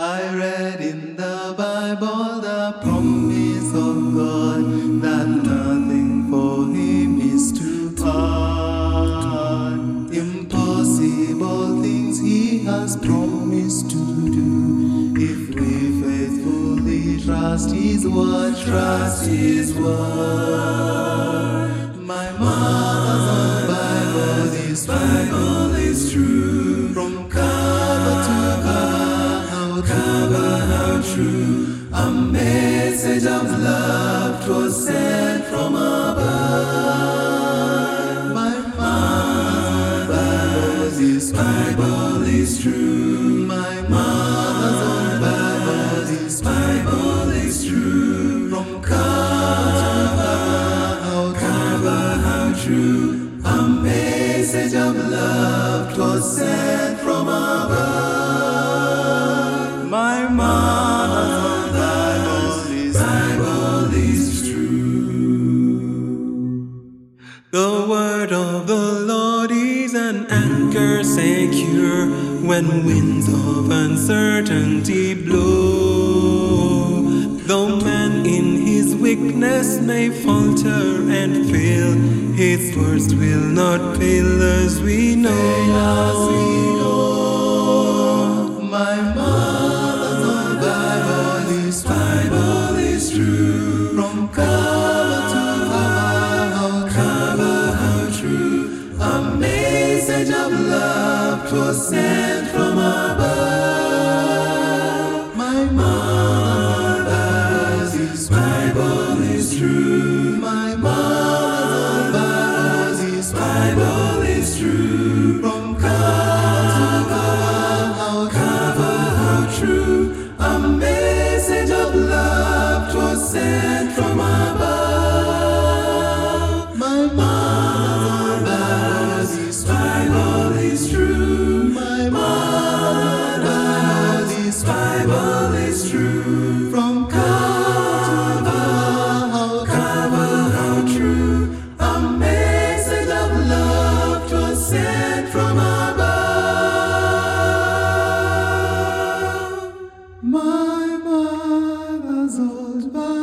I read in the Bible the promise of God that nothing for him is too hard. Impossible things he has promised to do. If we faithfully trust his word, trust his word. Message of love was sent from above. My Bible, this Bible is true. My Bible, this Bible is true. From cover, how cover, how true. A message of love was sent from above. Word of the Lord is an anchor secure when winds of uncertainty blow. Though man in his weakness may falter and fail, his words will not fail as we know. As we know, message of love was sent from above. My mother's Bible is true. My mother's is true from Kava, how Kava, how true. A message of love was sent from above. My mother's old Bible.